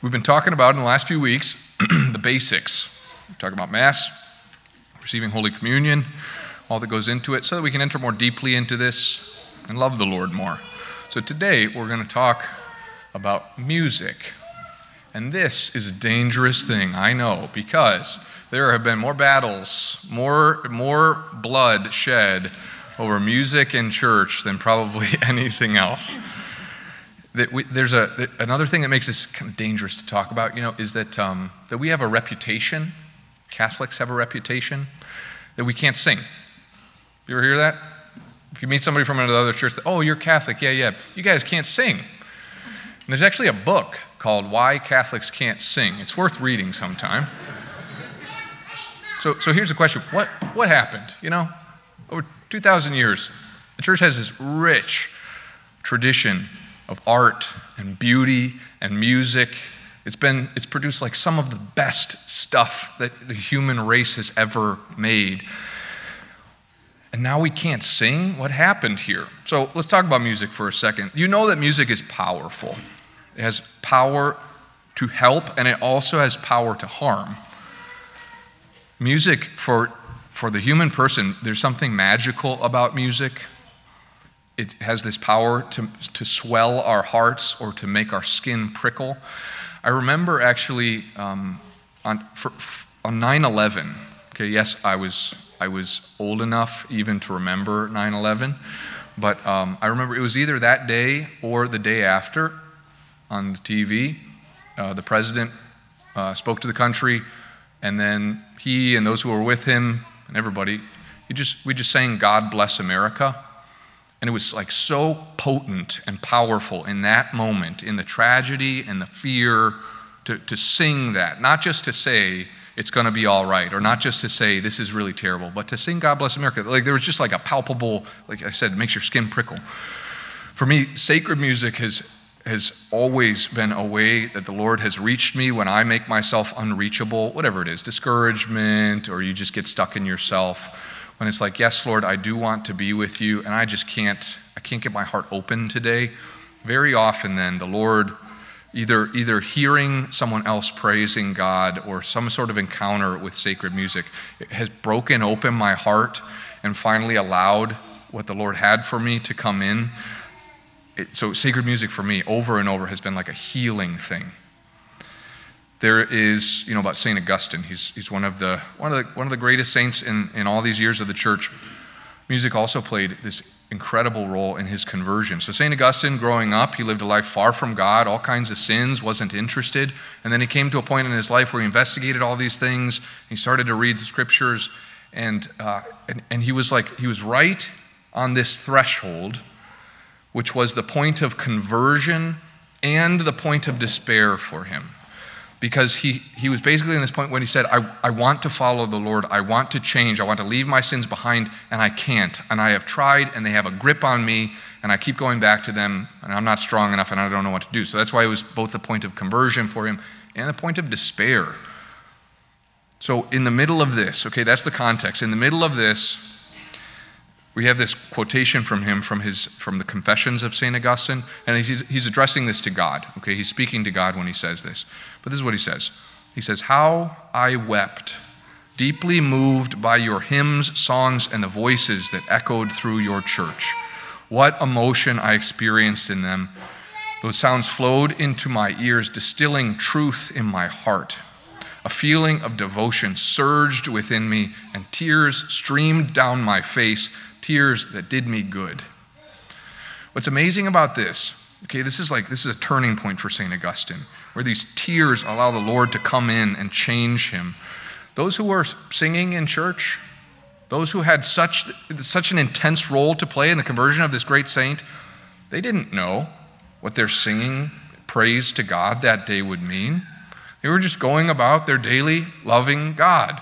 We've been talking about in the last few weeks the basics. We're talking about Mass, receiving Holy Communion, all that goes into it, so that we can enter more deeply into this and love the Lord more. So today we're going to talk about music. And this is a dangerous thing, I know, because there have been more battles, more, more blood shed over music in church than probably anything else that we, there's a, another thing that makes this kind of dangerous to talk about, you know, is that, um, that we have a reputation, Catholics have a reputation, that we can't sing. You ever hear that? If you meet somebody from another church, that, oh, you're Catholic, yeah, yeah, you guys can't sing. And there's actually a book called Why Catholics Can't Sing. It's worth reading sometime. So, so here's the question what, what happened? You know, over 2,000 years, the church has this rich tradition of art and beauty and music. It's been it's produced like some of the best stuff that the human race has ever made. And now we can't sing? What happened here? So let's talk about music for a second. You know that music is powerful. It has power to help and it also has power to harm. Music for for the human person, there's something magical about music it has this power to, to swell our hearts or to make our skin prickle. I remember actually um, on, for, on 9-11, okay, yes, I was, I was old enough even to remember 9-11, but um, I remember it was either that day or the day after on the TV. Uh, the president uh, spoke to the country, and then he and those who were with him and everybody, he just, we just sang God Bless America. And it was like so potent and powerful in that moment, in the tragedy and the fear, to, to sing that. Not just to say, it's going to be all right, or not just to say, this is really terrible, but to sing God Bless America. Like there was just like a palpable, like I said, it makes your skin prickle. For me, sacred music has, has always been a way that the Lord has reached me when I make myself unreachable, whatever it is, discouragement, or you just get stuck in yourself when it's like, yes, Lord, I do want to be with you, and I just can't, I can't get my heart open today. Very often, then, the Lord, either, either hearing someone else praising God or some sort of encounter with sacred music, has broken open my heart and finally allowed what the Lord had for me to come in. It, so, sacred music for me over and over has been like a healing thing. There is, you know, about St. Augustine. He's, he's one, of the, one, of the, one of the greatest saints in, in all these years of the church. Music also played this incredible role in his conversion. So, St. Augustine, growing up, he lived a life far from God, all kinds of sins, wasn't interested. And then he came to a point in his life where he investigated all these things. He started to read the scriptures, and, uh, and, and he was like, he was right on this threshold, which was the point of conversion and the point of despair for him because he, he was basically in this point when he said, I, I want to follow the Lord. I want to change. I want to leave my sins behind, and I can't. And I have tried, and they have a grip on me, and I keep going back to them, and I'm not strong enough, and I don't know what to do. So that's why it was both the point of conversion for him and the point of despair. So, in the middle of this, okay, that's the context. In the middle of this, we have this quotation from him from, his, from the Confessions of St. Augustine, and he's, he's addressing this to God. Okay, he's speaking to God when he says this. But this is what he says He says, How I wept, deeply moved by your hymns, songs, and the voices that echoed through your church. What emotion I experienced in them. Those sounds flowed into my ears, distilling truth in my heart. A feeling of devotion surged within me, and tears streamed down my face tears that did me good. What's amazing about this, okay, this is like, this is a turning point for St. Augustine, where these tears allow the Lord to come in and change him. Those who were singing in church, those who had such, such an intense role to play in the conversion of this great saint, they didn't know what their singing praise to God that day would mean. They were just going about their daily loving God.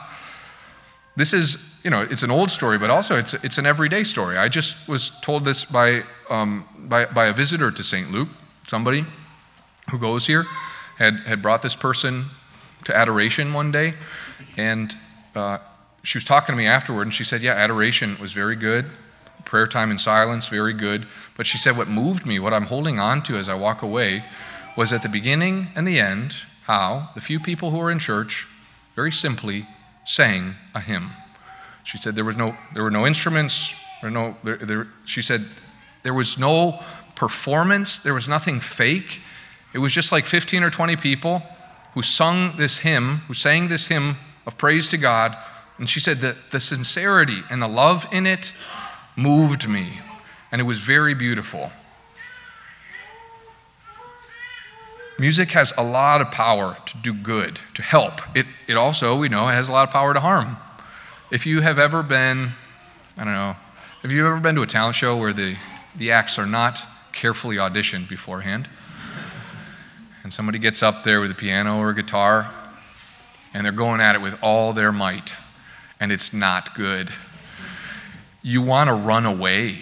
This is you know, it's an old story, but also it's, it's an everyday story. I just was told this by, um, by, by a visitor to St. Luke, somebody who goes here, had, had brought this person to adoration one day, and uh, she was talking to me afterward, and she said, Yeah, adoration was very good. Prayer time in silence, very good. But she said, What moved me, what I'm holding on to as I walk away, was at the beginning and the end how the few people who were in church very simply sang a hymn. She said there, was no, there were no instruments, or no, there, there, she said there was no performance, there was nothing fake. It was just like 15 or 20 people who sung this hymn, who sang this hymn of praise to God. And she said that the sincerity and the love in it moved me, and it was very beautiful. Music has a lot of power to do good, to help. It, it also, we know, has a lot of power to harm. If you have ever been, I don't know, have you ever been to a talent show where the, the acts are not carefully auditioned beforehand? And somebody gets up there with a piano or a guitar, and they're going at it with all their might, and it's not good. You want to run away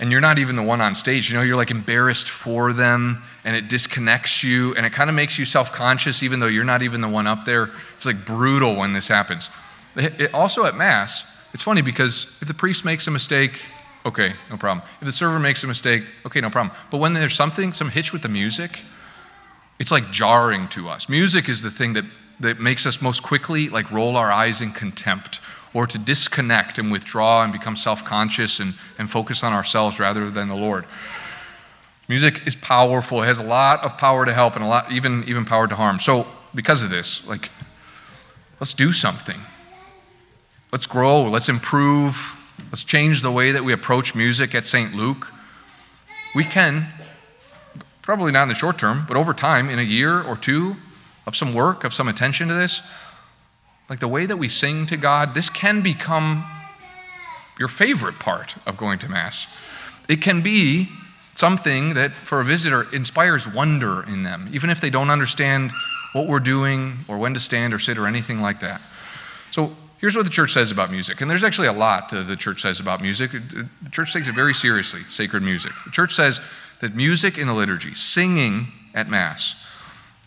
and you're not even the one on stage. You know, you're like embarrassed for them and it disconnects you and it kind of makes you self conscious even though you're not even the one up there. It's like brutal when this happens. It, also at Mass, it's funny because if the priest makes a mistake, okay, no problem. If the server makes a mistake, okay, no problem. But when there's something, some hitch with the music, it's like jarring to us. Music is the thing that, that makes us most quickly like roll our eyes in contempt or to disconnect and withdraw and become self conscious and, and focus on ourselves rather than the Lord. Music is powerful. It has a lot of power to help and a lot, even, even power to harm. So, because of this, like, let's do something. Let's grow. Let's improve. Let's change the way that we approach music at St. Luke. We can, probably not in the short term, but over time, in a year or two of some work, of some attention to this, like the way that we sing to God, this can become your favorite part of going to Mass. It can be something that, for a visitor, inspires wonder in them, even if they don't understand what we're doing or when to stand or sit or anything like that. So, here's what the church says about music. And there's actually a lot the church says about music. The church takes it very seriously, sacred music. The church says that music in the liturgy, singing at Mass,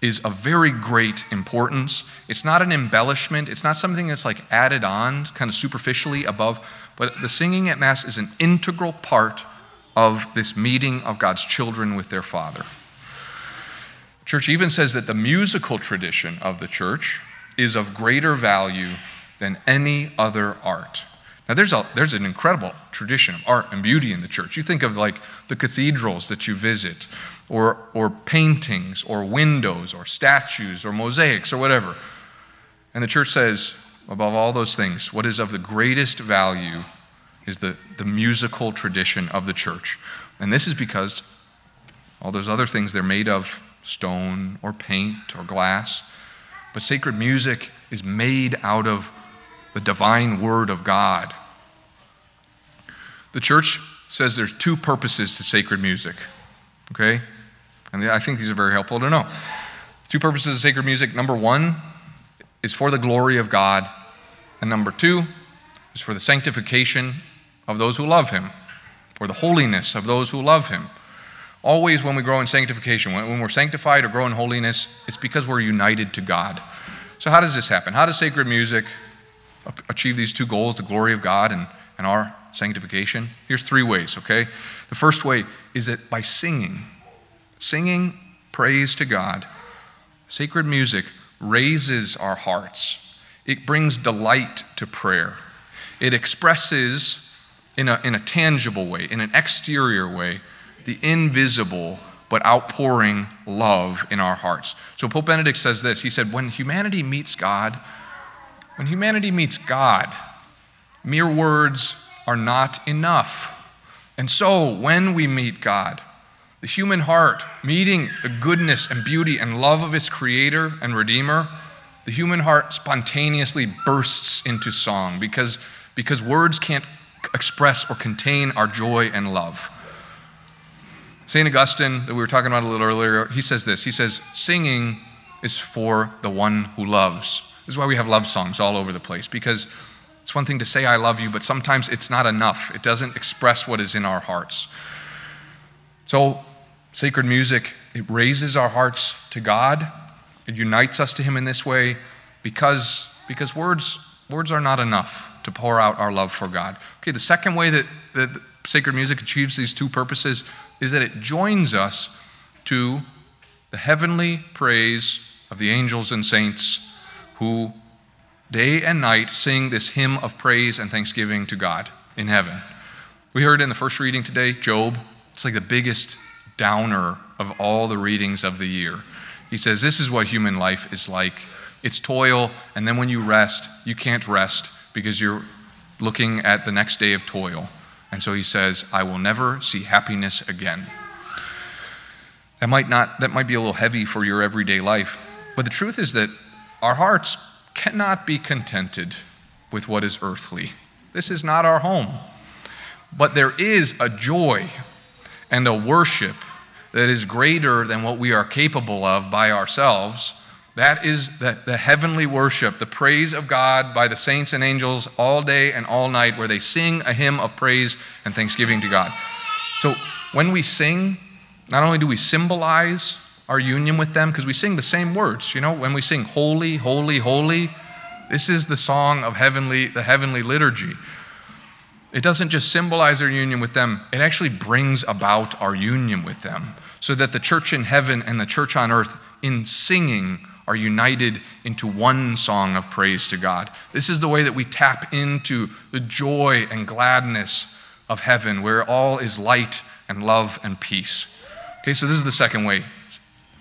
is of very great importance. It's not an embellishment, it's not something that's like added on kind of superficially above, but the singing at Mass is an integral part of this meeting of God's children with their Father. Church even says that the musical tradition of the church is of greater value than any other art. Now, there's, a, there's an incredible tradition of art and beauty in the church. You think of like the cathedrals that you visit, or, or paintings or windows or statues or mosaics or whatever. And the church says, above all those things, what is of the greatest value is the, the musical tradition of the church. And this is because all those other things, they're made of stone or paint or glass. But sacred music is made out of the divine word of God. The church says there's two purposes to sacred music. Okay? And I think these are very helpful to know. Two purposes of sacred music. Number one is for the glory of God, and number two is for the sanctification of those who love Him, for the holiness of those who love Him. Always, when we grow in sanctification, when we're sanctified or grow in holiness, it's because we're united to God. So, how does this happen? How does sacred music achieve these two goals, the glory of God and, and our sanctification? Here's three ways, okay? The first way is that by singing, Singing praise to God, sacred music raises our hearts. It brings delight to prayer. It expresses in a, in a tangible way, in an exterior way, the invisible but outpouring love in our hearts. So Pope Benedict says this He said, When humanity meets God, when humanity meets God, mere words are not enough. And so when we meet God, the human heart, meeting the goodness and beauty and love of its creator and redeemer, the human heart spontaneously bursts into song because, because words can't express or contain our joy and love. St. Augustine, that we were talking about a little earlier, he says this. He says, Singing is for the one who loves. This is why we have love songs all over the place, because it's one thing to say, I love you, but sometimes it's not enough. It doesn't express what is in our hearts. So, Sacred music, it raises our hearts to God. It unites us to Him in this way because, because words, words are not enough to pour out our love for God. Okay, the second way that, that sacred music achieves these two purposes is that it joins us to the heavenly praise of the angels and saints who day and night sing this hymn of praise and thanksgiving to God in heaven. We heard in the first reading today, Job. It's like the biggest downer of all the readings of the year. He says, This is what human life is like. It's toil, and then when you rest, you can't rest because you're looking at the next day of toil. And so he says, I will never see happiness again. That might not that might be a little heavy for your everyday life, but the truth is that our hearts cannot be contented with what is earthly. This is not our home. But there is a joy and a worship that is greater than what we are capable of by ourselves. That is the, the heavenly worship, the praise of God by the saints and angels all day and all night, where they sing a hymn of praise and thanksgiving to God. So when we sing, not only do we symbolize our union with them, because we sing the same words, you know, when we sing holy, holy, holy, this is the song of heavenly, the heavenly liturgy. It doesn't just symbolize our union with them, it actually brings about our union with them. So that the church in heaven and the church on earth, in singing, are united into one song of praise to God. This is the way that we tap into the joy and gladness of heaven, where all is light and love and peace. Okay, so this is the second way.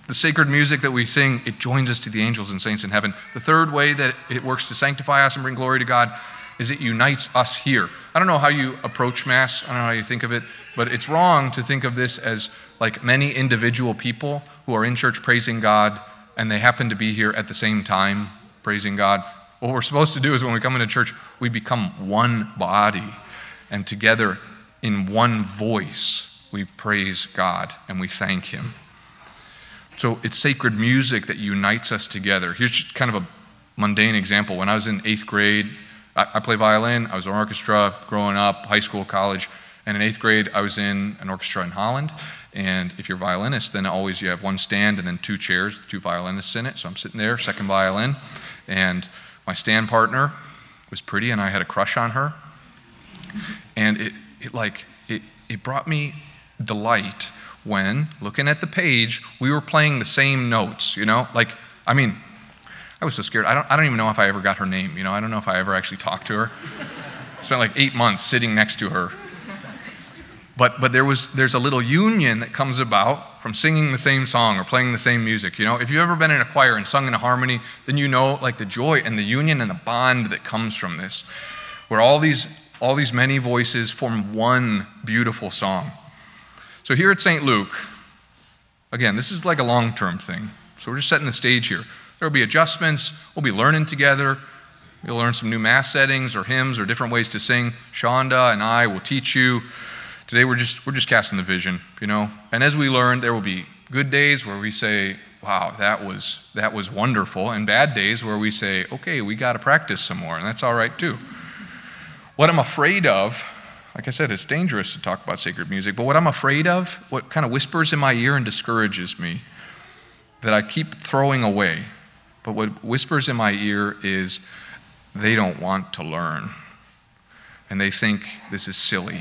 The sacred music that we sing, it joins us to the angels and saints in heaven. The third way that it works to sanctify us and bring glory to God is it unites us here. I don't know how you approach Mass, I don't know how you think of it, but it's wrong to think of this as like many individual people who are in church praising God and they happen to be here at the same time praising God. What we're supposed to do is when we come into church, we become one body and together in one voice we praise God and we thank Him. So it's sacred music that unites us together. Here's kind of a mundane example. When I was in eighth grade, I, I play violin. I was in orchestra growing up, high school, college. And in eighth grade, I was in an orchestra in Holland. And if you're a violinist, then always you have one stand and then two chairs, two violinists in it. So I'm sitting there, second violin. And my stand partner was pretty, and I had a crush on her. And it, it like, it, it brought me delight when, looking at the page, we were playing the same notes, you know? Like, I mean, I was so scared. I don't, I don't even know if I ever got her name. You know, I don't know if I ever actually talked to her. Spent like eight months sitting next to her. But, but there was, there's a little union that comes about from singing the same song or playing the same music. You know, if you've ever been in a choir and sung in a harmony, then you know like the joy and the union and the bond that comes from this, where all these, all these many voices form one beautiful song. So here at St. Luke, again, this is like a long term thing. So we're just setting the stage here. There will be adjustments. We'll be learning together. You'll learn some new mass settings or hymns or different ways to sing. Shonda and I will teach you. Today we're just we're just casting the vision, you know. And as we learn, there will be good days where we say, "Wow, that was that was wonderful," and bad days where we say, "Okay, we got to practice some more," and that's all right too. What I'm afraid of, like I said, it's dangerous to talk about sacred music, but what I'm afraid of, what kind of whispers in my ear and discourages me, that I keep throwing away but what whispers in my ear is they don't want to learn. And they think this is silly.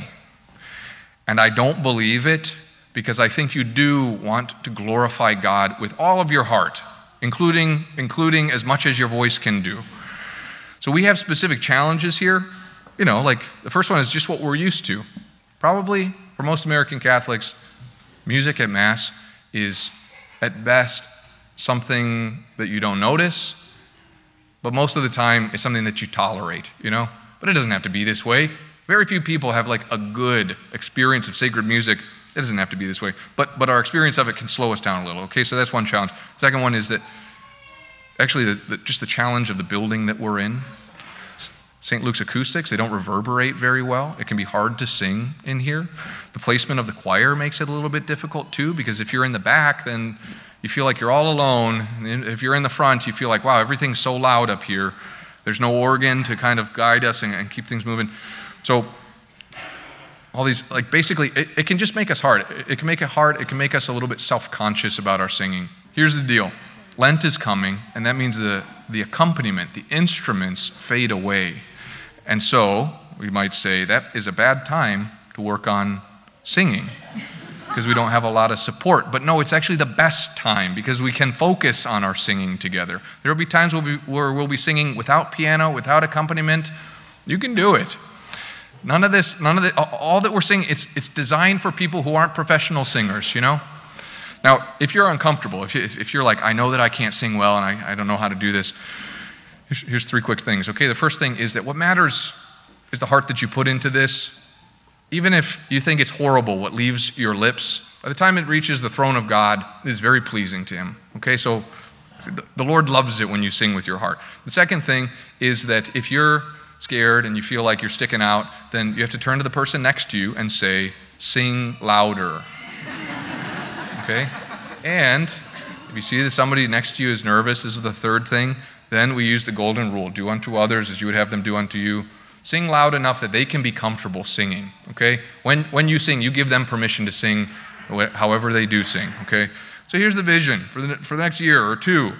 And I don't believe it because I think you do want to glorify God with all of your heart, including, including as much as your voice can do. So we have specific challenges here. You know, like the first one is just what we're used to. Probably for most American Catholics, music at Mass is at best something that you don't notice, but most of the time it's something that you tolerate, you know? But it doesn't have to be this way. Very few people have like a good experience of sacred music. It doesn't have to be this way. But, but our experience of it can slow us down a little. Okay, so that's one challenge. Second one is that actually the, the, just the challenge of the building that we're in. St. Luke's acoustics, they don't reverberate very well. It can be hard to sing in here. The placement of the choir makes it a little bit difficult too, because if you're in the back, then you feel like you're all alone. If you're in the front, you feel like, wow, everything's so loud up here. There's no organ to kind of guide us and, and keep things moving. So, all these, like basically, it, it can just make us hard. It, it can make it hard. It can make us a little bit self conscious about our singing. Here's the deal Lent is coming, and that means the, the accompaniment, the instruments fade away. And so, we might say that is a bad time to work on singing. because we don't have a lot of support. But no, it's actually the best time because we can focus on our singing together. There will be times we'll be, where we'll be singing without piano, without accompaniment. You can do it. None of this, none of the, all that we're singing, it's, it's designed for people who aren't professional singers, you know? Now, if you're uncomfortable, if, you, if you're like, I know that I can't sing well and I, I don't know how to do this, here's, here's three quick things. Okay, the first thing is that what matters is the heart that you put into this. Even if you think it's horrible what leaves your lips, by the time it reaches the throne of God, it is very pleasing to Him. Okay, so the Lord loves it when you sing with your heart. The second thing is that if you're scared and you feel like you're sticking out, then you have to turn to the person next to you and say, Sing louder. okay? And if you see that somebody next to you is nervous, this is the third thing, then we use the golden rule do unto others as you would have them do unto you. Sing loud enough that they can be comfortable singing, okay? When, when you sing, you give them permission to sing however they do sing, okay? So here's the vision for the, for the next year or two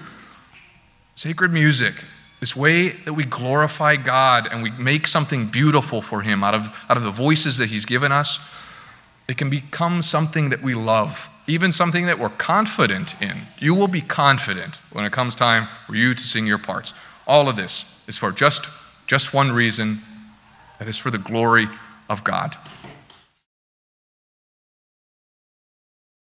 sacred music, this way that we glorify God and we make something beautiful for Him out of, out of the voices that He's given us. It can become something that we love, even something that we're confident in. You will be confident when it comes time for you to sing your parts. All of this is for just, just one reason that is for the glory of God.